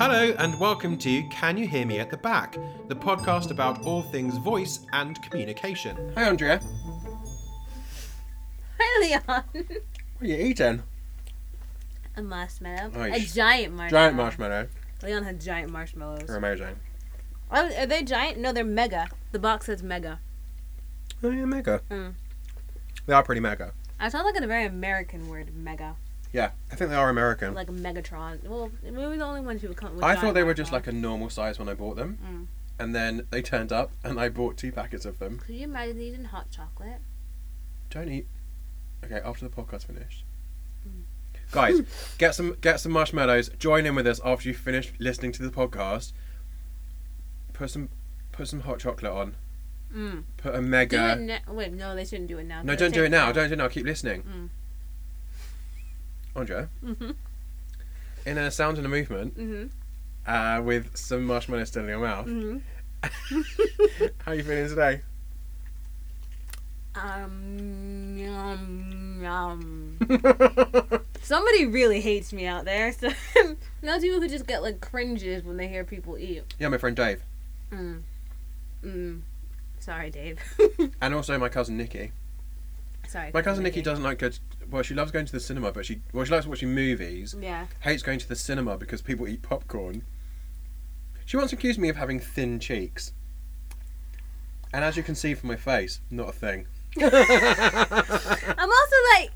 Hello, and welcome to Can You Hear Me at the Back, the podcast about all things voice and communication. Hi, Andrea. Hi, Leon. What are you eating? A marshmallow. Oh, a giant marshmallow. Giant marshmallow. Leon had giant marshmallows. They're amazing. Oh, are they giant? No, they're mega. The box says mega. Oh, yeah, mega. Mm. They are pretty mega. I sound like a very American word, mega. Yeah, I think they are American. Like Megatron. Well, we were the only ones who would come with I thought they were just like a normal size when I bought them, Mm. and then they turned up, and I bought two packets of them. Could you imagine eating hot chocolate? Don't eat. Okay, after the podcast's finished. Mm. Guys, get some get some marshmallows. Join in with us after you finish listening to the podcast. Put some put some hot chocolate on. Mm. Put a mega. now. Wait, no, they shouldn't do it now. no, don't do it now. Don't do it now. Keep listening. Mm. Andrea, Mhm. in a sound and a movement, Mhm. uh, with some marshmallows still in your mouth. Mhm. How are you feeling today? Um. Yum, yum. Somebody really hates me out there. So not people who just get like cringes when they hear people eat. yeah, my friend Dave, Mm. Mm. Sorry, Dave. and also my cousin Nikki. Sorry. My cousin Nikki doesn't like go. To, well, she loves going to the cinema, but she well she likes watching movies. Yeah. hates going to the cinema because people eat popcorn. She once accused me of having thin cheeks. And as you can see from my face, not a thing. I'm also like.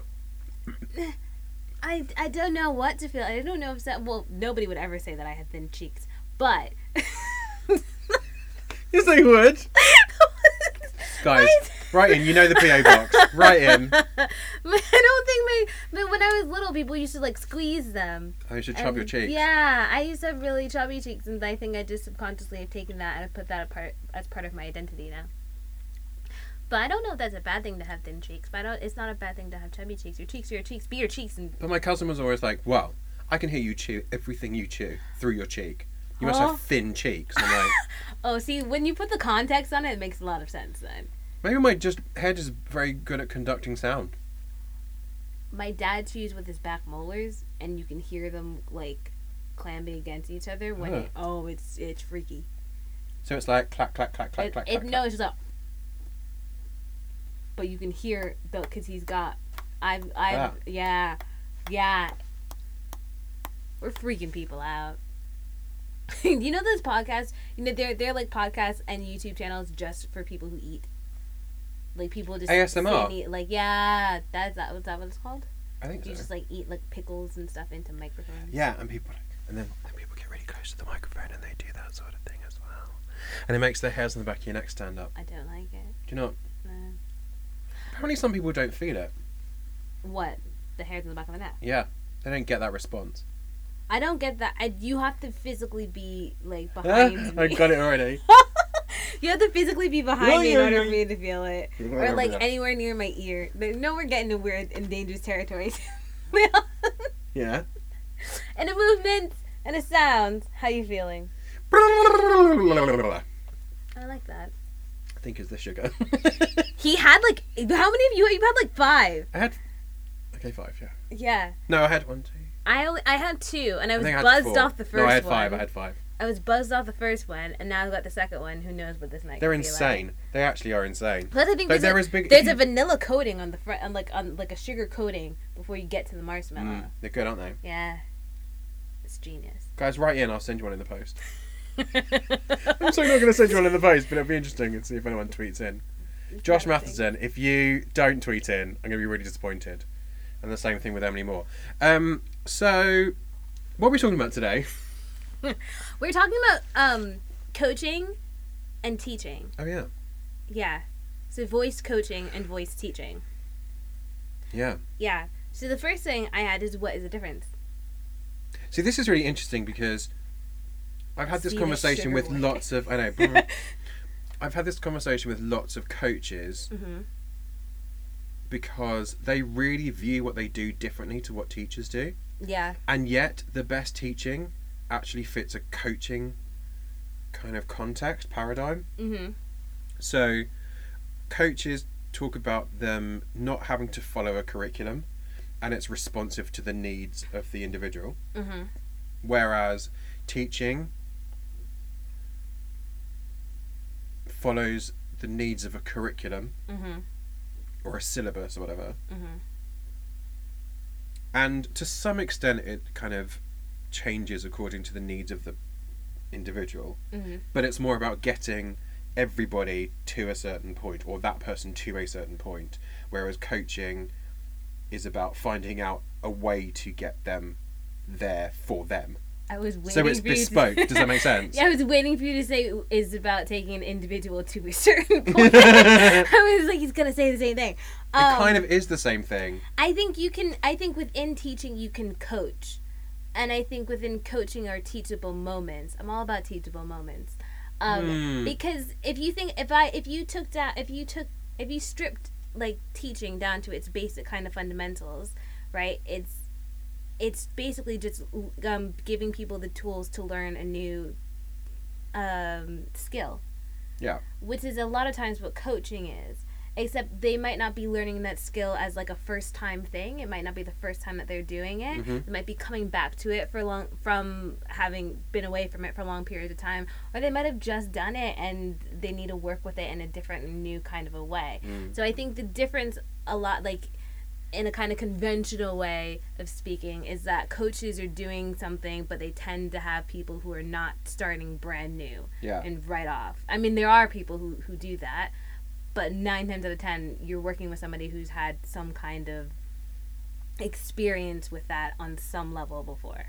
I, I don't know what to feel. I don't know if that. Well, nobody would ever say that I have thin cheeks, but. yes, they would. Guys, write in. You know the PO box. Write in. But I don't think my. But when I was little, people used to like squeeze them. Oh, I should chub your cheeks. Yeah, I used to have really chubby cheeks, and I think I just subconsciously have taken that and have put that apart as part of my identity now. But I don't know if that's a bad thing to have thin cheeks. But I don't, it's not a bad thing to have chubby cheeks. Your cheeks are your cheeks. Be your cheeks. And But my cousin was always like, "Well, I can hear you chew everything you chew through your cheek. You must Huh? have thin cheeks." I'm like, oh, see, when you put the context on it, it makes a lot of sense. Then maybe my just head is very good at conducting sound. my dad chews with his back molars, and you can hear them like clamping against each other when Huh. it. Oh, it's it's freaky. So it's like clack clack clack clack it, clack. it clack, no, clack. it's just like, but you can hear the because he's got, I've I've Ah. yeah, yeah. We're freaking people out. you know those podcasts? You know they're they're like podcasts and YouTube channels just for people who eat. Like people just ASMR? and eat. Like yeah, that's that. That? What it's called? I think You so. just like eat like pickles and stuff into microphones. Yeah, and people, and then, then people get really close to the microphone and they do that sort of thing as well, and it makes the hairs on the back of your neck stand up. I don't like it. Do you know? No. Apparently, some people don't feel it. What? The hairs on the back of the neck. Yeah, they don't get that response. I don't get that. I, you have to physically be like behind I got it already. you have to physically be behind Yeah, me in yeah, order yeah. for me to feel it, or like anywhere near my ear. But no, we're getting to weird and dangerous territories. Yeah. and a movement and a sound. How you feeling? I I like that. I think it's the sugar. He had like how many of you? You had like five. I had. Okay, five. Yeah. Yeah, No, I had one, two. I only I had two, and I I was think I buzzed four. off the first No, I had one. five. I had five. I was buzzed off the first one, and now I've got the second one. Who knows what this might be? They're be like. insane. They actually are insane. Plus, I think But there's, a, big. there's if a vanilla coating on the front, on like on like a sugar coating before you get to the marshmallow. Mm, they're good, aren't they? Yeah, it's genius. Guys, write in. I'll send you one in the post. I'm so not going to send you one in the post, but it'll be interesting to see if anyone tweets in. Josh Matheson, if you don't tweet in, I'm going to be really disappointed. And the same thing with Emily Moore. Um, so, what are we talking about today? We're talking about um coaching and teaching. Oh yeah, Yeah, so voice coaching and voice teaching. yeah. Yeah. So the first thing I had is what is the difference? See, this is really interesting because I've had this See conversation with boy. lots of. I know. I've had this conversation with lots of coaches hmm because they really view what they do differently to what teachers do. Yeah. and yet the best teaching actually fits a coaching kind of context paradigm hmm so coaches talk about them not having to follow a curriculum and it's responsive to the needs of the individual hmm whereas teaching follows the needs of a curriculum Mm-hmm. or a syllabus or whatever. Mm-hmm. And to some extent, it kind of changes according to the needs of the individual. Mm-hmm. But it's more about getting everybody to a certain point or that person to a certain point. Whereas coaching is about finding out a way to get them there for them. I was waiting So it's for you to- bespoke. Does that make sense? Yeah, I was waiting for you to say is about taking an individual to a certain point. I was like, he's gonna say the same thing. It Um, kind of is the same thing. I think you can. I think within teaching you can coach, and I think within coaching are teachable moments. I'm all about teachable moments, um, Hmm. because if you think if I if you took down if you took if you stripped like teaching down to its basic kind of fundamentals, right? It's it's basically just um, giving people the tools to learn a new um, skill. Yeah. Which is a lot of times what coaching is. Except they might not be learning that skill as like a first time thing. It might not be the first time that they're doing it. Mhm. They might be coming back to it for long from having been away from it for long periods of time, or they might have just done it and they need to work with it in a different new kind of a way. Mm. So I think the difference a lot like in a kind of conventional way of speaking is that coaches are doing something but they tend to have people who are not starting brand new Yeah. and right off. I mean there are people who, who do that, but nine times out of ten you're working with somebody who's had some kind of experience with that on some level before.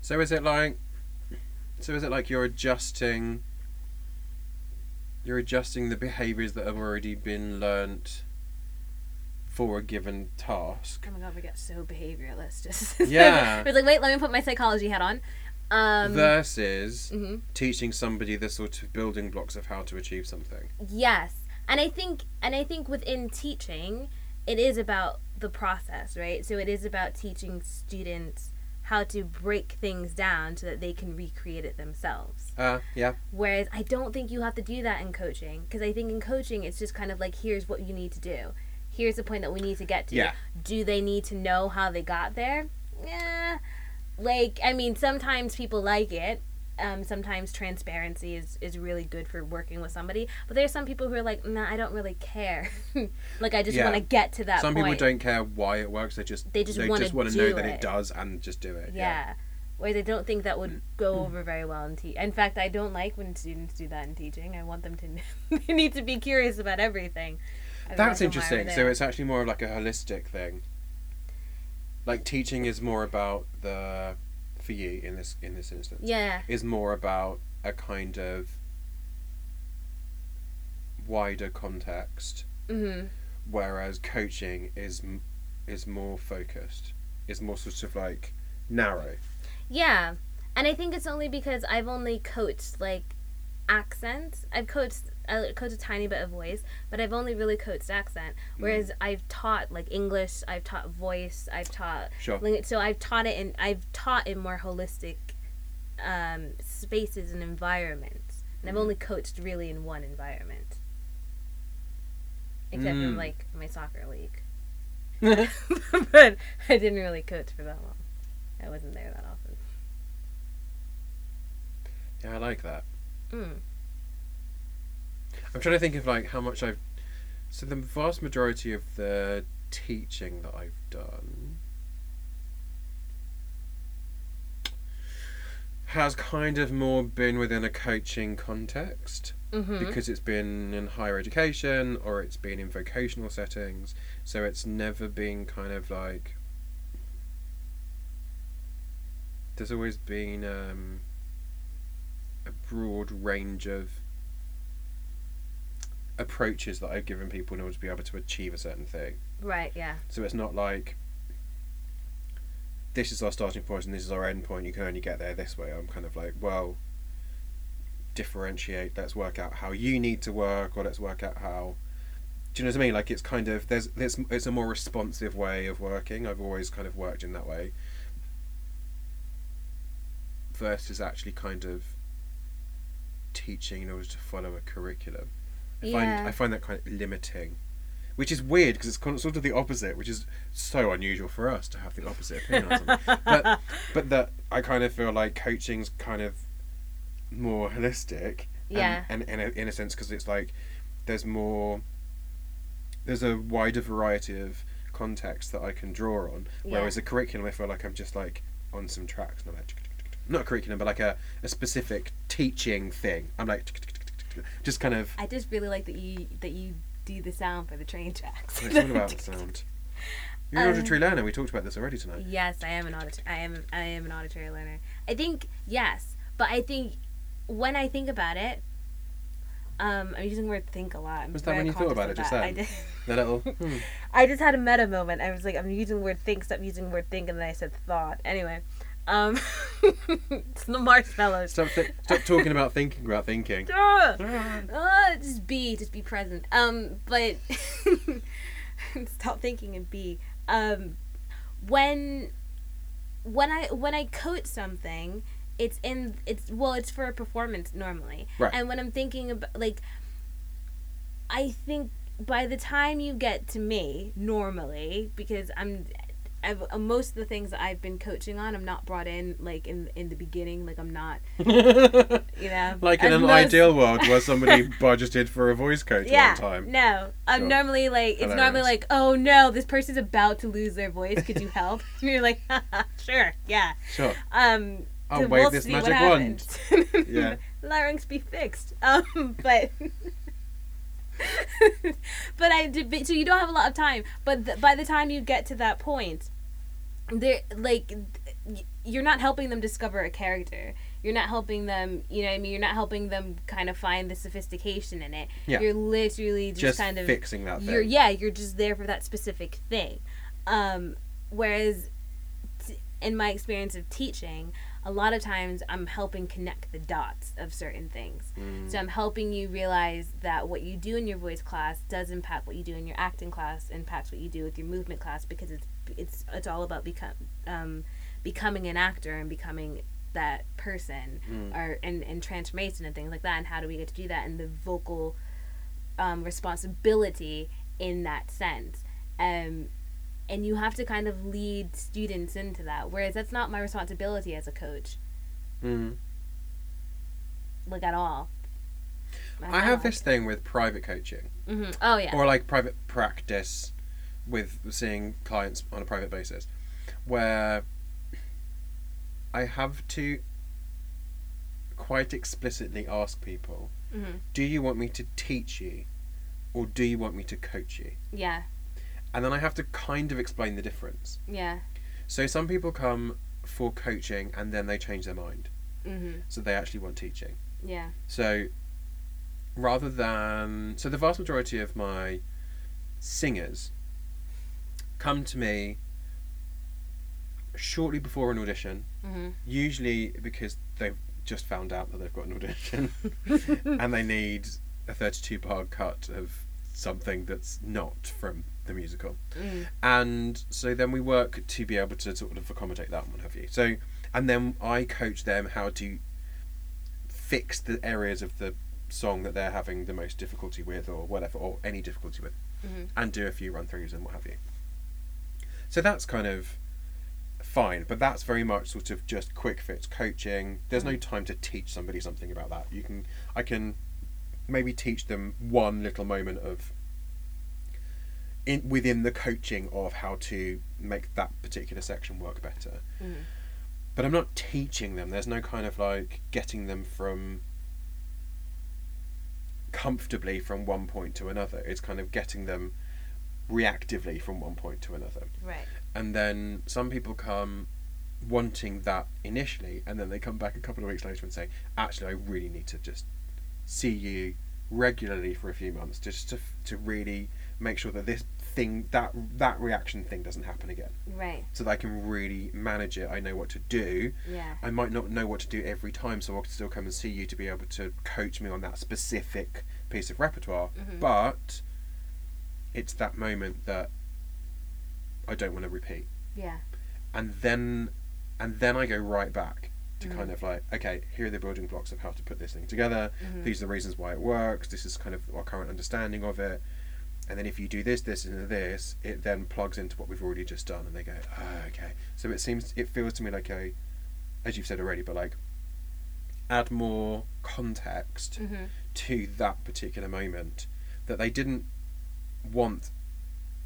So is it like so is it like you're adjusting you're adjusting the behaviors that have already been learnt for a given task. Oh my god, we get so behavioralist. Just Yeah. We're like, wait, let me put my psychology hat on. Um, versus mhm. teaching somebody the sort of building blocks of how to achieve something. Yes. And I think and I think within teaching, it is about the process, right? So it is about teaching students how to break things down so that they can recreate it themselves. Uh yeah. Whereas I don't think you have to do that in coaching because I think in coaching it's just kind of like here's what you need to do. Here's the point that we need to get to. Yeah. Do they need to know how they got there? Yeah. Like I mean sometimes people like it. Um, sometimes transparency is, is really good for working with somebody, but there are some people who are like, nah, I don't really care. like I just Yeah. want to get to that Some point. people don't care why it works, they just They just they wanna want to do know that it. it does and just do it. Yeah. Whereas I don't think that Mm. would go over very well in teaching. In fact, I don't like when students do that in teaching. I want them to they need to be curious about everything. That's want them while interesting. So there. it's actually more of like a holistic thing. Like teaching is more about the for you in this in this instance. yeah, Is more about a kind of wider context, hmm whereas coaching is is more focused. Is more sort of like narrow. yeah, and I think it's only because I've only coached like accents I've coached I coach a tiny bit of voice, but I've only really coached accent. Whereas I've taught like English, I've taught voice, I've taught Sure. Like, so I've taught it in I've taught in more holistic um, spaces and environments, and I've Mhm. only coached really in one environment, except for Mm. like my soccer league. but I didn't really coach for that long. I wasn't there that often. Yeah, I like that. Mm. I'm trying to think of like how much I've. So the vast majority of the teaching that I've done has kind of more been within a coaching context Mm-hmm. because it's been in higher education or it's been in vocational settings. So it's never been kind of like. There's always been um, a broad range of approaches that I've given people in order to be able to achieve a certain thing. Right. Yeah. So it's not like this is our starting point and this is our end point. You can only get there this way. I'm kind of like, well, differentiate. Let's work out how you need to work, or let's work out how. Do you know what I mean? Like it's kind of there's there's it's a more responsive way of working. I've always kind of worked in that way. Versus actually kind of teaching in order to follow a curriculum. I Yeah. find I find that kind of limiting. which is weird because it's kind of, sort of the opposite, which is so unusual for us to have the opposite opinion on something. But but that I kind of feel like coaching's kind of more holistic. and- Yeah. And, in, a, in a sense, because it's like there's more. There's a wider variety of context that I can draw on. Yeah. Whereas a curriculum, I feel like I'm just like on some tracks, not like not a curriculum, but like a, a specific teaching thing. I'm like just kind of. I just really like that you that you do the sound for the train tracks. It's all about the sound. You're an Um, auditory learner. We talked about this already tonight. Yes, I am an auditory. I am. I am an auditory learner. I think yes, but I think when I think about it, um, I'm using the word "think" a lot. I'm Was that when you thought about it just that. then? I did. The little. Hmm. I just had a meta moment. I was like, I'm using the word "think," stop using the word "think," and then I said "thought." Anyway, um, it's the marshmallows. Stop, th- stop talking about thinking about thinking. Ah! Ah, just be, just be present. Um, but stop thinking and be. Um, when when I when I coat something, it's in it's well, it's for a performance normally. Right. And when I'm thinking about like, I think by the time you get to me normally because I'm. I've, uh, most of the things that I've been coaching on, I'm not brought in like in in the beginning. Like I'm not, you know, like in as an most- ideal world where somebody budgeted for a voice coach yeah, one time. No, I'm Sure. normally like it's normally like, oh no, this person's about to lose their voice. Could you help? and you're like, sure, yeah. Sure. Um, I'll wave we'll this magic wand. Yeah. larynx be fixed. Um, but. but I did, so you don't have a lot of time. But th- by the time you get to that point, they're like you're not helping them discover a character. You're not helping them. You know, what I mean, you're not helping them kind of find the sophistication in it. Yeah. You're literally just, Just kind of fixing that you're thing. yeah you're just there for that specific thing um whereas t- in my experience of teaching a lot of times i'm helping connect the dots of certain things Mm. so i'm helping you realize that what you do in your voice class does impact what you do in your acting class impacts what you do with your movement class because it's it's it's all about become um becoming an actor and becoming that person Mm. or and, and transformation and things like that and how do we get to do that and the vocal um, responsibility in that sense. Um, and you have to kind of lead students into that whereas that's not my responsibility as a coach. Mm. like at all. I have this thing with private coaching. Hmm oh yeah. Or like private practice with seeing clients on a private basis where I have to quite explicitly ask people hmm do you want me to teach you or do you want me to coach you? Yeah. And then I have to kind of explain the difference. Yeah. So some people come for coaching and then they change their mind. Hmm so they actually want teaching. Yeah. So rather than so the vast majority of my singers come to me shortly before an audition, hmm usually because they've just found out that they've got an audition and they need a 32 bar cut of something that's not from the musical. mm And so then we work to be able to sort of accommodate that and what have you. So, and then I coach them how to fix the areas of the song that they're having the most difficulty with, or whatever, or any difficulty with, Mhm. and do a few run throughs and what have you. So that's kind of fine, but that's very much sort of just quick fix coaching. There's no time to teach somebody something about that. You can, I can maybe teach them one little moment of in within the coaching of how to make that particular section work better. Mhm. But I'm not teaching them. There's no kind of like getting them from comfortably from one point to another. It's kind of getting them reactively from one point to another. right. And then some people come wanting that initially and then they come back a couple of weeks later and say, actually I really need to just see you regularly for a few months just to to really make sure that this thing that that reaction thing doesn't happen again. Right. So that I can really manage it. I know what to do. Yeah. I might not know what to do every time so I can still come and see you to be able to coach me on that specific piece of repertoire Mhm. but it's that moment that I don't want to repeat yeah and then and then I go right back to Mhm. kind of like okay here are the building blocks of how to put this thing together Mhm. these are the reasons why it works this is kind of our current understanding of it and then if you do this, this, and this, it then plugs into what we've already just done, and they go, oh, okay. So it seems, it feels to me like a, as you've said already, but like, add more context Mhm. to that particular moment that they didn't want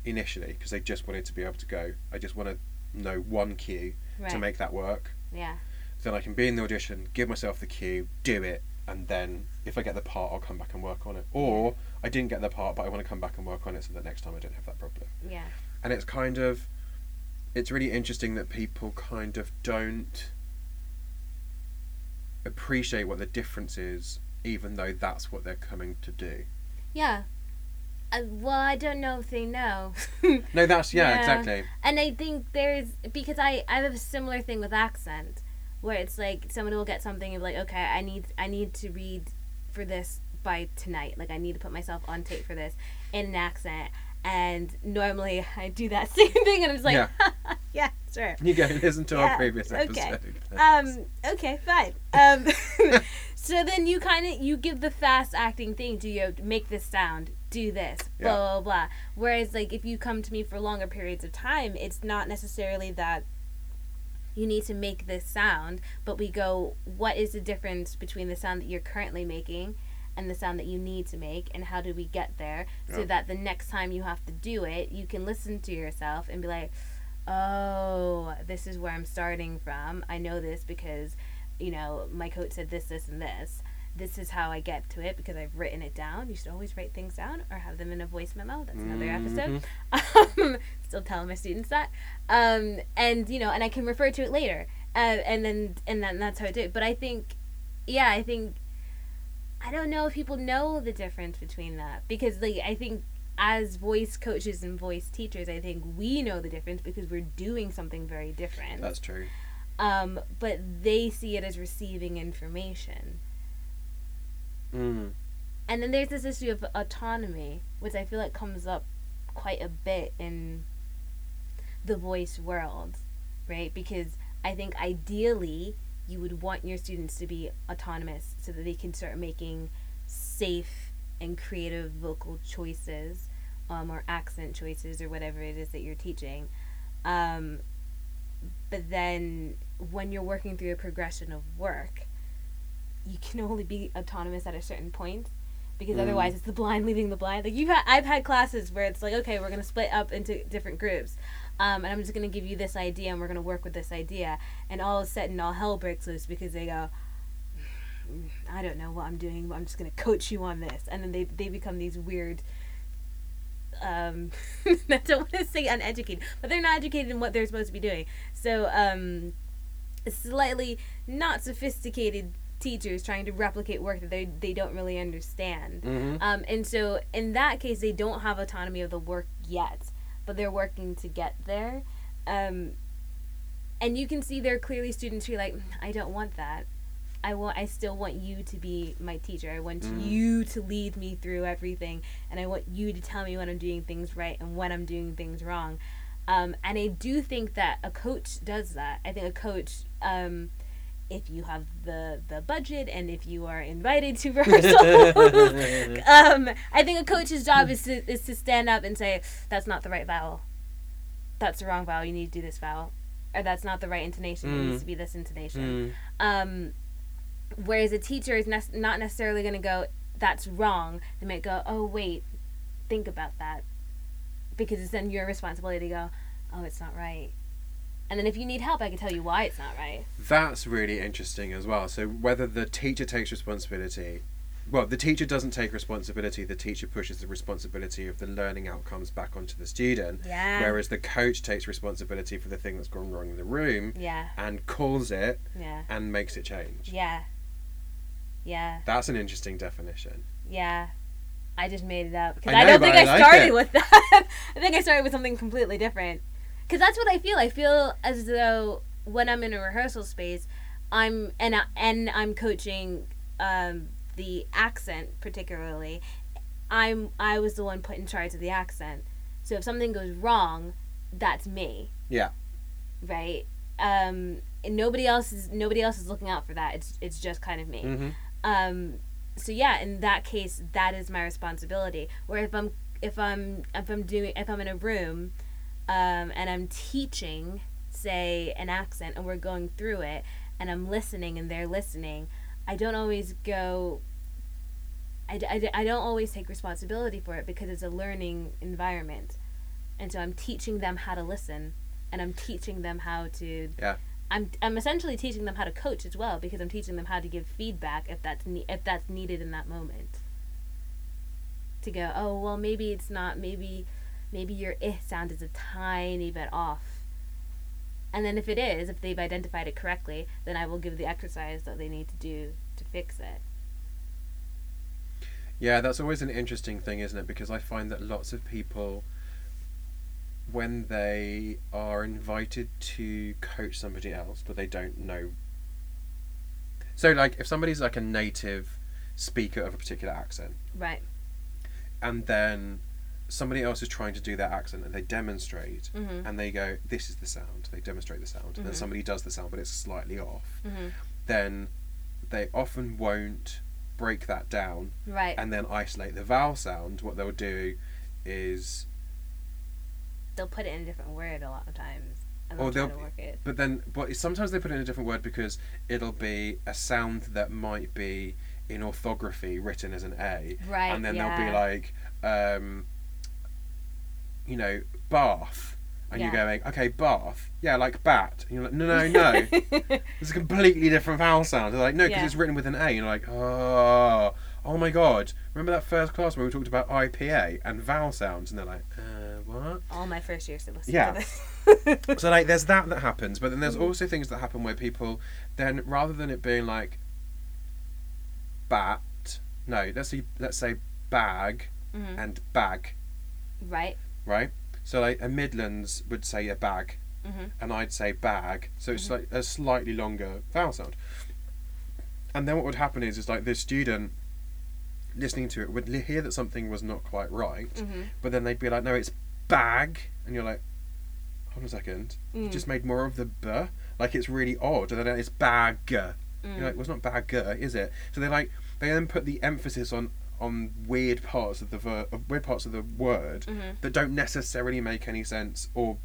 initially because they just wanted to be able to go. I just want to know one cue Right. to make that work. yeah. Then I can be in the audition, give myself the cue, do it, and then if I get the part, I'll come back and work on it. Or I didn't get the part, but I want to come back and work on it so that next time I don't have that problem. Yeah. And it's kind of, it's really interesting that people kind of don't appreciate what the difference is, even though that's what they're coming to do. Yeah. Uh, well, I don't know if they know. No, that's yeah, Yeah. exactly. And I think there's because I I have a similar thing with accent where it's like someone will get something and be like, okay, I need I need to read for this by tonight. Like I need to put myself on tape for this in an accent. And normally I do that same thing, and I'm just like, Yeah. yeah, sure. You go listen to Yeah, our previous okay. episode. Um. Okay. Fine. Um. so then you kind of you give the fast acting thing. Do you make this sound? Do this. Blah Yeah. blah blah. Whereas like if you come to me for longer periods of time, it's not necessarily that you need to make this sound, but we go, what is the difference between the sound that you're currently making? And the sound that you need to make, and how do we get there so that the next time you have to do it, you can listen to yourself and be like, oh, this is where I'm starting from. I know this because, you know, my coach said this, this, and this. This is how I get to it because I've written it down. You should always write things down or have them in a voice memo. That's another episode. Um, still telling my students that. Um, and you know, and I can refer to it later. Uh, and then and then that's how I do it. But I think, yeah, I think. I don't know if people know the difference between that because, like, I think as voice coaches and voice teachers, I think we know the difference because we're doing something very different. That's true. Um, but they see it as receiving information. Mm. And then there's this issue of autonomy, which I feel like comes up quite a bit in the voice world, right? Because I think ideally you would want your students to be autonomous so that they can start making safe and creative vocal choices um, or accent choices or whatever it is that you're teaching. Um, but then when you're working through a progression of work, you can only be autonomous at a certain point because Mm. otherwise it's the blind leading the blind. Like you've had, I've had classes where it's like, okay, we're gonna split up into different groups, um, and I'm just gonna give you this idea, and we're gonna work with this idea, and all of a sudden all hell breaks loose because they go, "Mm, I don't know what I'm doing, but I'm just gonna coach you on this, and then they they become these weird. Um, I don't want to say uneducated, but they're not educated in what they're supposed to be doing. So, um, slightly not sophisticated teachers trying to replicate work that they they don't really understand. hmm Um, and so in that case, they don't have autonomy of the work yet, but they're working to get there. Um, and you can see there are clearly students who are like, "Mm, I don't want that. I want. I still want you to be my teacher. I want Mm. you to lead me through everything, and I want you to tell me when I'm doing things right and when I'm doing things wrong. Um, and I do think that a coach does that. I think a coach. Um, if you have the the budget and if you are invited to rehearsals, um, I think a coach's job is to is to stand up and say that's not the right vowel, that's the wrong vowel. You need to do this vowel, or that's not the right intonation. It Mm. needs to be this intonation. Mm. Um, whereas a teacher is nec- not necessarily going to go that's wrong. They might go oh wait, think about that, because it's then your responsibility to go oh it's not right. And then if you need help, I can tell you why it's not right. That's really interesting as well. So whether the teacher takes responsibility, well, the teacher doesn't take responsibility. The teacher pushes the responsibility of the learning outcomes back onto the student. Yeah. Whereas the coach takes responsibility for the thing that's gone wrong in the room Yeah. and calls it Yeah. and makes it change. Yeah. Yeah. That's an interesting definition. Yeah. I just made it up because I I, don't think I I, like started it. with that. I think I started with something completely different. Because that's what I feel. I feel as though when I'm in a rehearsal space, I'm and I, and I'm coaching um, the accent particularly. I'm I was the one put in charge of the accent. So if something goes wrong, that's me. Yeah. Right. Um, and nobody else is nobody else is looking out for that. It's it's just kind of me. hmm Um, so yeah, in that case, that is my responsibility. Where if I'm if I'm if I'm doing if I'm in a room, um, and I'm teaching say an accent and we're going through it and I'm listening and they're listening, I don't always go. I, I, I don't always take responsibility for it because it's a learning environment. And so I'm teaching them how to listen and I'm teaching them how to Yeah. I'm I'm essentially teaching them how to coach as well because I'm teaching them how to give feedback if that's ne- if that's needed in that moment. To go, oh well, maybe it's not. Maybe maybe your "ih" sound is a tiny bit off. And then if it is, if they've identified it correctly, then I will give the exercise that they need to do to fix it. Yeah, that's always an interesting thing, isn't it? Because I find that lots of people, when they are invited to coach somebody else, but they don't know. So, like, if somebody's like a native speaker of a particular accent, Right. and then somebody else is trying to do that accent and they demonstrate, Mhm. and they go, This is the sound, they demonstrate the sound, and then Mhm. somebody does the sound, but it's slightly off, Mhm. then they often won't break that down Right. and then isolate the vowel sound, what they'll do is, they'll put it in a different word a lot of times, and Or they'll they'll- to work it. but then, but sometimes they put it in a different word because it'll be a sound that might be in orthography written as an A, Right. and then yeah. they'll be like, um, you know, bath. And you're going, okay, bath. Yeah, like bat. And you're like, no, no, no. It's a completely different vowel sound. They're like, no, because Yeah. it's written with an A. And you're like, oh, oh my god. Remember that first class where we talked about IPA and vowel sounds? And they're like, uh, what? All my first years to listen Yeah. to this. So like, there's that that happens, but then Mm. there's also things that happen where people then rather than it being like bat, no, let's say let's say bag Mhm. and bag, Right. Right? So like a Midlands would say a bag, Mhm. and I'd say bag. So it's Mhm. like a slightly longer vowel sound. And then what would happen is, is like this student listening to it would hear that something was not quite right, Mhm. but then they'd be like, "No, it's bag," and you're like, "Hold on a second, you Mm. just made more of the b." Like it's really odd, and then it's bag. You're Mm. like, "Well, it's not bag, is it?" So they like they then put the emphasis on on weird parts of the ver- weird parts of the word Mhm. that don't necessarily make any sense or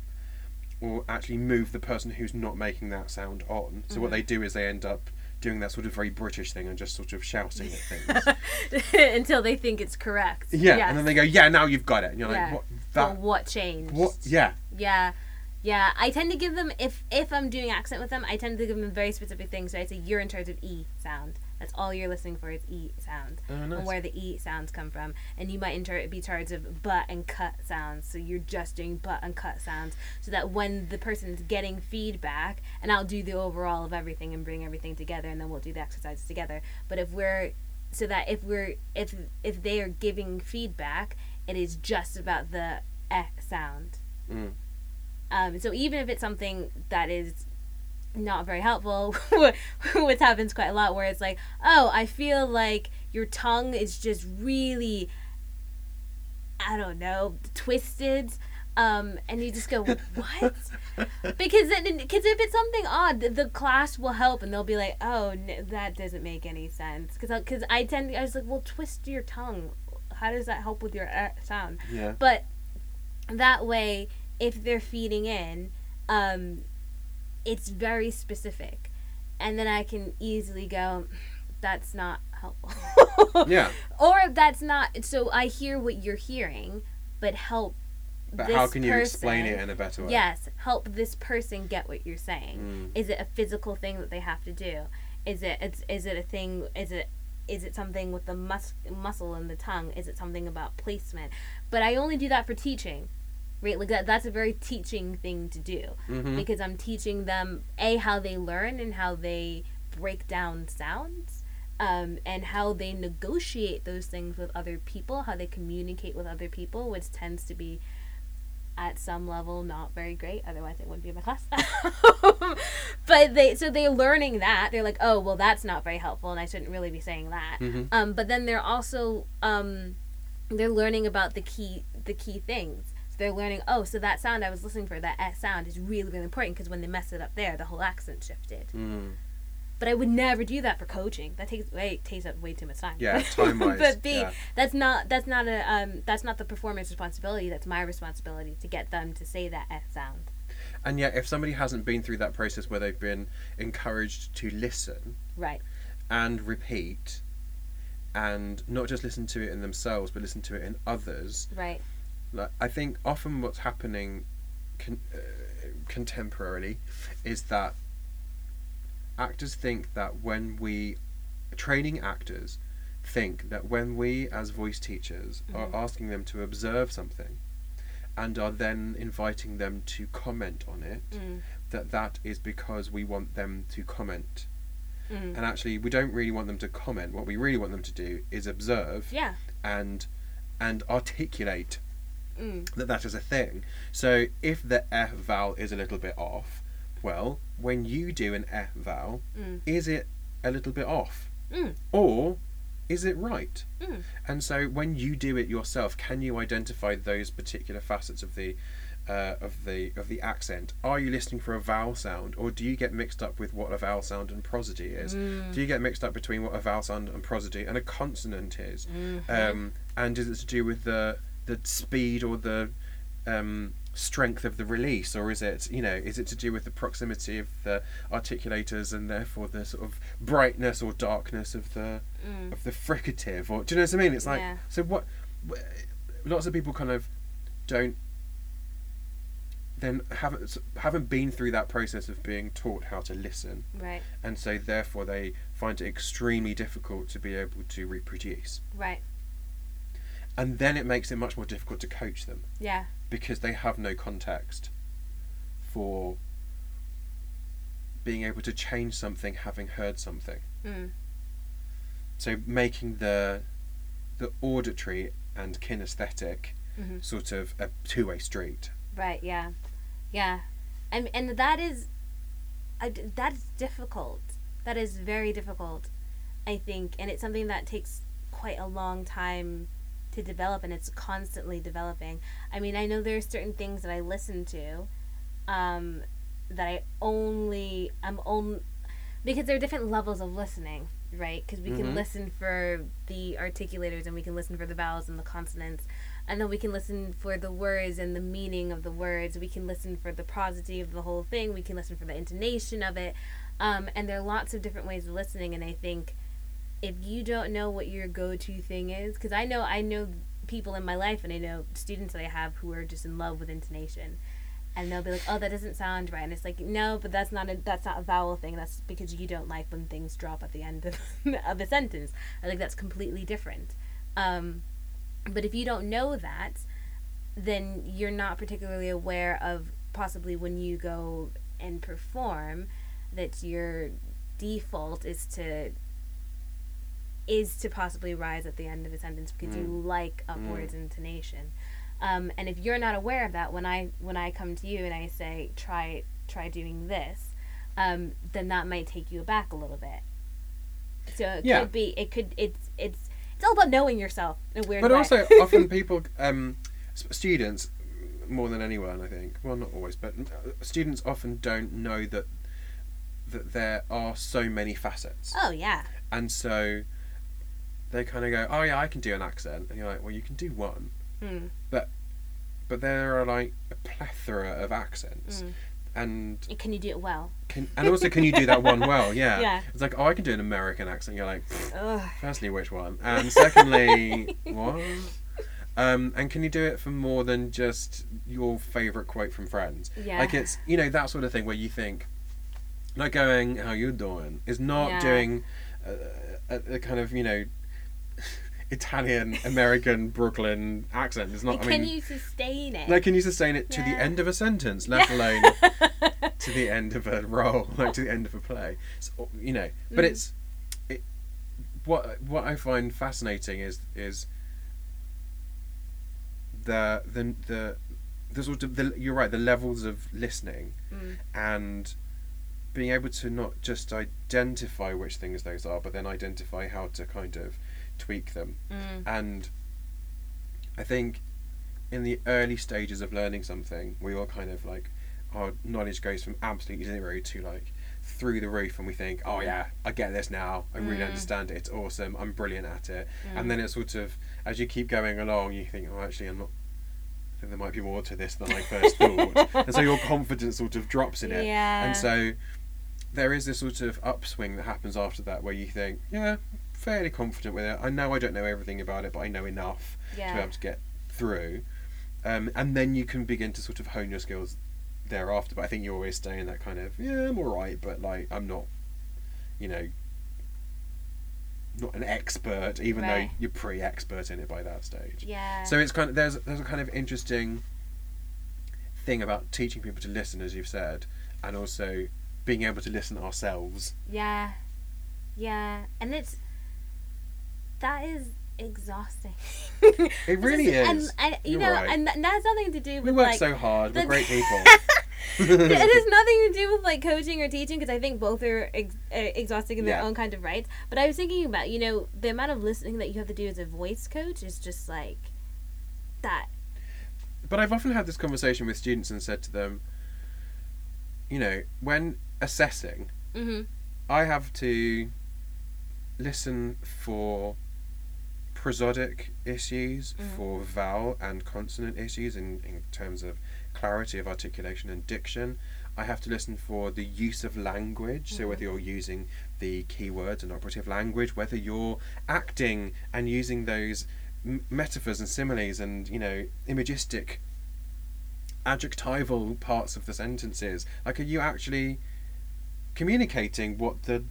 or actually move the person who's not making that sound on. So what Mhm. they do is they end up doing that sort of very British thing and just sort of shouting at things. Until they think it's correct. yeah, Yes. and then they go, "Yeah, now you've got it." And you're Yeah. like, "What Well, what changed? what yeah. Yeah. Yeah, I tend to give them if if I'm doing accent with them, I tend to give them very specific things. So I say you're in charge of e sound. That's all you're listening for is e sounds Oh, and where the e sounds come from. And you might in tur- be charged of but and cut sounds. So you're just doing but and cut sounds, so that when the person is getting feedback, and I'll do the overall of everything and bring everything together, and then we'll do the exercises together. But if we're so that if we're if if they are giving feedback, it is just about the eh sound. Mm. Um, so even if it's something that is not very helpful, which happens quite a lot, where it's like, oh, I feel like your tongue is just really, I don't know, twisted. Um, and you just go, what? because then, because if it's something odd, the, the class will help, and they'll be like, oh, n- that doesn't make any sense. Because because I tend, I was like, well, twist your tongue. How does that help with your uh, sound? Yeah. But that way, if they're feeding in, um, it's very specific. And then I can easily go, that's not helpful. Yeah. Or that's not, so I hear what you're hearing, but help. But this how can you explain it in a better way? Yes, help this person get what you're saying. Mm. Is it a physical thing that they have to do? Is it it's, is it a thing? Is it is it something with the mus- muscle in the tongue? Is it something about placement? But I only do that for teaching, right? Like that that's a very teaching thing to do Mhm. because I'm teaching them a how they learn and how they break down sounds. Um, and how they negotiate those things with other people, how they communicate with other people, which tends to be at some level not very great otherwise it wouldn't be in my class but they so they're learning that they're like oh well that's not very helpful and i shouldn't really be saying that Mhm. um, but then they're also um, they're learning about the key the key things so they're learning oh so that sound i was listening for that S sound is really really important because when they mess it up there the whole accent shifted Mm. but I would never do that for coaching. That takes way takes up way too much time. Yeah, time-wise, but B, yeah. that's not that's not a um that's not the performance responsibility. That's my responsibility to get them to say that S sound. And yet, if somebody hasn't been through that process where they've been encouraged to listen Right. and repeat, and not just listen to it in themselves, but listen to it in others, Right. Like I think often what's happening con- uh, contemporarily is that actors think that when we training actors think that when we as voice teachers Mhm. are asking them to observe something and are then inviting them to comment on it Mm. that that is because we want them to comment Mm. and actually we don't really want them to comment what we really want them to do is observe Yeah. and and articulate Mm. that that is a thing. So if the F vowel is a little bit off, well, when you do an F vowel, Mm. is it a little bit off? Mm. Or is it right? Mm. And so when you do it yourself, can you identify those particular facets of the uh, of the of the accent? Are you listening for a vowel sound, or do you get mixed up with what a vowel sound and prosody is? Mm. Do you get mixed up between what a vowel sound and prosody and a consonant is? Mhm. um, and is it to do with the the speed or the um, strength of the release, or is it you know is it to do with the proximity of the articulators and therefore the sort of brightness or darkness of the Mm. of the fricative? Or do you know what I mean? It's like Yeah. so what? Lots of people kind of don't then haven't haven't been through that process of being taught how to listen Right. and so therefore they find it extremely difficult to be able to reproduce Right. And then it makes it much more difficult to coach them Yeah. because they have no context for being able to change something having heard something Mm. so making the the auditory and kinesthetic Mhm. sort of a two-way street Right. Yeah. Yeah. And and that is, that is difficult. That is very difficult, I think, and it's something that takes quite a long time to develop, and it's constantly developing. I mean, I know there are certain things that I listen to, um, that I only I'm only because there are different levels of listening, right? Because we Mhm. can listen for the articulators and we can listen for the vowels and the consonants, and then we can listen for the words and the meaning of the words. We can listen for the prosody of the whole thing. We can listen for the intonation of it, um, and there are lots of different ways of listening. And I think if you don't know what your go-to thing is, because I know I know people in my life and I know students that I have who are just in love with intonation and they'll be like, "Oh, that doesn't sound right," and it's like, "No, but that's not a that's not a vowel thing. That's because you don't like when things drop at the end of, of a sentence. I think that's completely different." Um, but if you don't know that, then you're not particularly aware of possibly when you go and perform that your default is to is to possibly rise at the end of a sentence because you like upwards intonation. Um, and if you're not aware of that, when I when I come to you and I say try try doing this, um, then that might take you aback a little bit. So it Yeah. could be it could it's it's it's all about knowing yourself in a weird But way. also, often people, um, students, more than anyone, I think. Well, not always, but uh, students often don't know that that there are so many facets, oh yeah, and so they kind of go, "Oh yeah, I can do an accent," and you're like, "Well, you can do one." mm, But there are like a plethora of accents, Mm. and can you do it well? can, and also can you do that one well? Yeah. Yeah. It's like, oh, I can do an American accent. You're like. Firstly, which one? And secondly, what? Um, and can you do it for more than just your favourite quote from Friends? Yeah. Like it's you know that sort of thing where you think, not going how you doing is not Yeah. doing a, a, a kind of you know Italian American Brooklyn accent. It's not. And I can mean, you sustain it? like, can you sustain it to the end of a sentence, let alone to the end of a role, like to the end of a play. So, you know, but Mm. it's it. What what I find fascinating is is the the the the sort of the you're right the levels of listening Mm. and being able to not just identify which things those are, but then identify how to kind of tweak them. Mm. And I think in the early stages of learning something, we all kind of like our knowledge goes from absolutely zero to like through the roof and we think, oh yeah, I get this now. I really Mm. understand it. It's awesome. I'm brilliant at it. Mm. And then it sort of as you keep going along, you think, oh, actually, I'm not. I think there might be more to this than I first thought, and so your confidence sort of drops in it. Yeah. And so there is this sort of upswing that happens after that, where you think, yeah, fairly confident with it. I know I don't know everything about it, but I know enough to be able to get through. Um, and then you can begin to sort of hone your skills thereafter. But I think you always stay in that kind of yeah, I'm all right, but like I'm not, you know, not an expert, even Right. though you're pretty expert in it by that stage. Yeah. So it's kind of there's there's a kind of interesting thing about teaching people to listen, as you've said, and also being able to listen ourselves. Yeah. Yeah. And it's that is exhausting. It really and, is. And, you You're know, right. and th- that has nothing to do with We work like so hard. We're great people. it has nothing to do with like coaching or teaching because I think both are ex- uh, exhausting in their Yeah. own kind of rights. But I was thinking about you know the amount of listening that you have to do as a voice coach is just like that. But I've often had this conversation with students and said to them, you know, when assessing, Mm-hmm. I have to listen for prosodic issues, Mm. for vowel and consonant issues in, in terms of clarity of articulation and diction. I have to listen for the use of language, so Mhm. whether you're using the keywords and operative language, whether you're acting and using those m- metaphors and similes and, you know, imagistic adjectival parts of the sentences. Like, are you actually communicating what the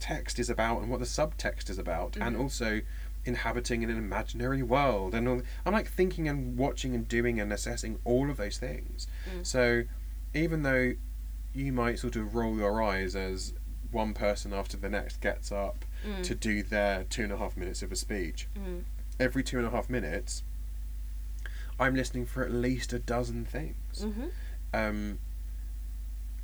text is about and what the subtext is about, and Mhm. also inhabiting in an imaginary world? And all, I'm like thinking and watching and doing and assessing all of those things. Mm. So, even though you might sort of roll your eyes as one person after the next gets up Mm. to do their two and a half minutes of a speech, Mm. every two and a half minutes, I'm listening for at least a dozen things. Mm-hmm. Um,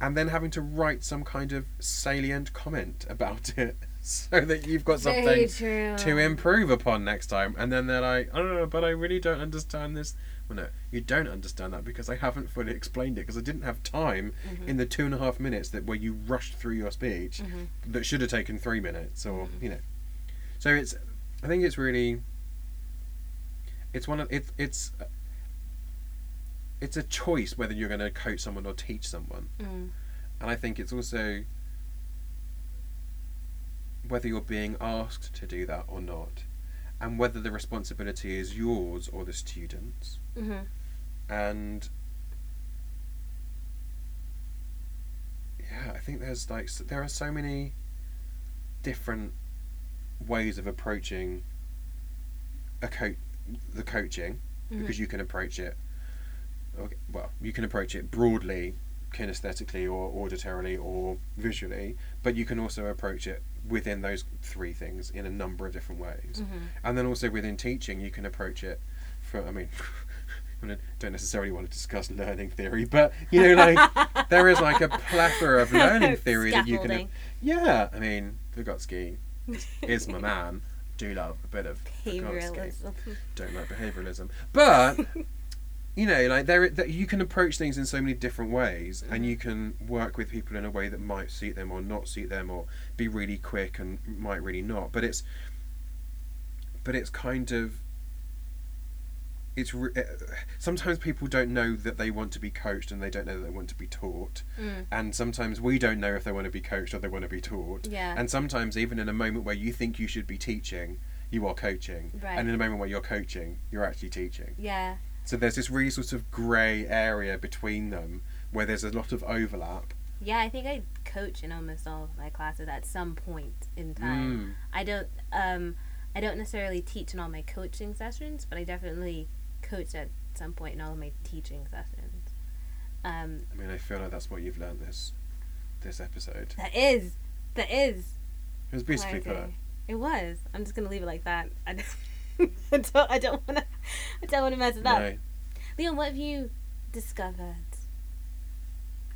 and then having to write some kind of salient comment about it so that you've got something to improve upon next time. And then they're like, oh, but I really don't understand this. Well, no, you don't understand that because I haven't fully explained it because I didn't have time Mhm. in the two and a half minutes that where you rushed through your speech Mhm. that should have taken three minutes or Mhm. you know so it's i think it's really it's one of it, it's it's a choice whether you're going to coach someone or teach someone Mm. and i think it's also whether you're being asked to do that or not and whether the responsibility is yours or the students Mhm. and yeah i think there's like there are so many different ways of approaching a coach the coaching Mhm. because you can approach it okay, well you can approach it broadly kinesthetically or auditorily or visually but you can also approach it within those three things in a number of different ways. Mhm. and then also within teaching you can approach it from i mean I don't necessarily want to discuss learning theory but you know like there is like a plethora of learning theory that you can yeah i mean vygotsky is my man. Do love a bit of Vygotsky. Behavioralism. don't like behavioralism. But you know like there that you can approach things in so many different ways and you can work with people in a way that might suit them or not suit them or be really quick and might really not but it's but it's kind of it's re- uh, sometimes people don't know that they want to be coached and they don't know that they want to be taught Mm. and sometimes we don't know if they want to be coached or they want to be taught Yeah. and sometimes even in a moment where you think you should be teaching you are coaching Right. and in a moment where you're coaching you're actually teaching yeah. So there's this really sort of grey area between them where there's a lot of overlap Yeah, I think I coach in almost all of my classes at some point in time. Mm. I don't um I don't necessarily teach in all my coaching sessions, but I definitely coach at some point in all of my teaching sessions. Um I mean I feel like that's what you've learned this this episode that is that is it was beautifully put It was. I'm just gonna leave it like that. I don't I don't I don't wanna I don't wanna mess it up. no Leon, what have you discovered?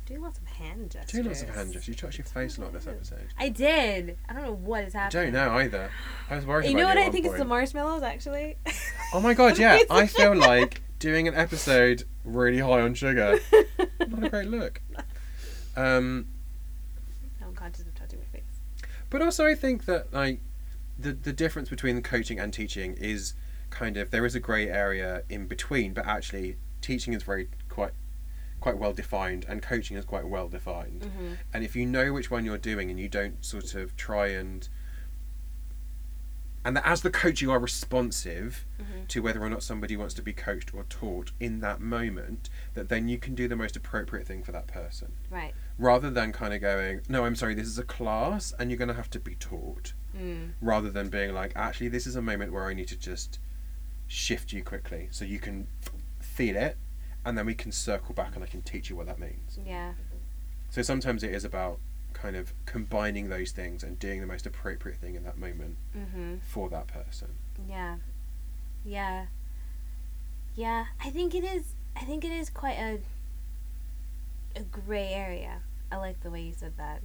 Doing lots of hand gestures. do lots of hand gestures you touched your face a lot this episode I did. I don't know what is happening. I don't know either I was worried You know what I think one it's the marshmallows actually. oh my god yeah I feel like doing an episode really high on sugar not a great look um face. But also, I think that like the the difference between coaching and teaching is kind of there is a grey area in between, but actually teaching is very quite quite well defined and coaching is quite well defined. Mm-hmm. And if you know which one you're doing and you don't sort of try and and that as the coach you are responsive Mhm. to whether or not somebody wants to be coached or taught in that moment that then you can do the most appropriate thing for that person Right. rather than kind of going no i'm sorry this is a class and you're going to have to be taught Mm. rather than being like actually this is a moment where i need to just shift you quickly so you can feel it and then we can circle back and i can teach you what that means Yeah. so sometimes it is about kind of combining those things and doing the most appropriate thing in that moment Mm-hmm. for that person Yeah. Yeah. Yeah. I think it is. I think it is quite a a gray area. I like the way you said that.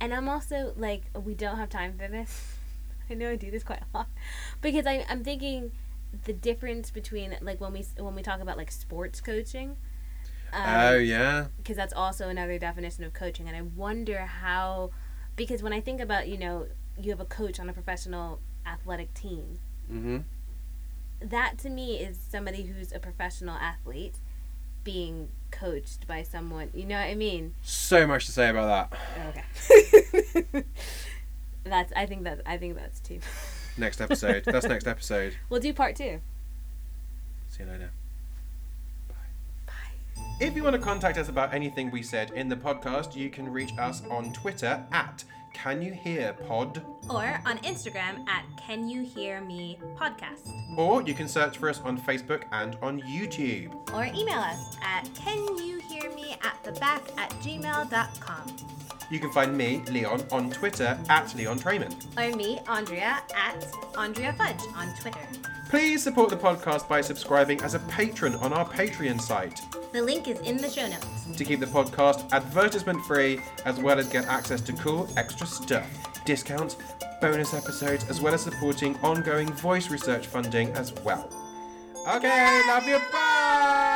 And I'm also like, we don't have time for this. I know I do this quite a lot because I, I'm thinking the difference between like when we when we talk about like sports coaching. Um, oh yeah. because that's also another definition of coaching and i wonder how because when i think about you know you have a coach on a professional athletic team mm-hmm. that to me is somebody who's a professional athlete being coached by someone you know what i mean? So much to say about that. Okay. That's i think that i think that's two. Next episode. That's next episode. We'll do part two. See you later If you want to contact us about anything we said in the podcast, you can reach us on Twitter at Can You Hear Pod, or on instagram at can you hear me podcast or you can search for us on Facebook and on YouTube. or email us at can you hear me at the back at gmail.com You can find me, Leon, on Twitter at Leon Trayman. or me, Andrea, at Andrea Fudge on Twitter. Please support the podcast by subscribing as a patron on our Patreon site The link is in the show notes. to keep the podcast advertisement free, as well as get access to cool extra stuff, discounts, bonus episodes, as well as supporting ongoing voice research funding as well. Okay, love you, bye!